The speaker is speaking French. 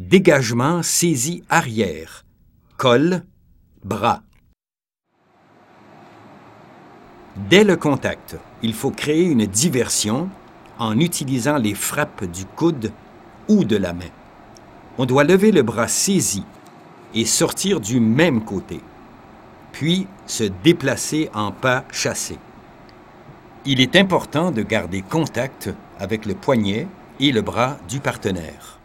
Dégagement saisi arrière. Col, bras. Dès le contact, il faut créer une diversion en utilisant les frappes du coude ou de la main. On doit lever le bras saisi et sortir du même côté, puis se déplacer en pas chassé. Il est important de garder contact avec le poignet et le bras du partenaire.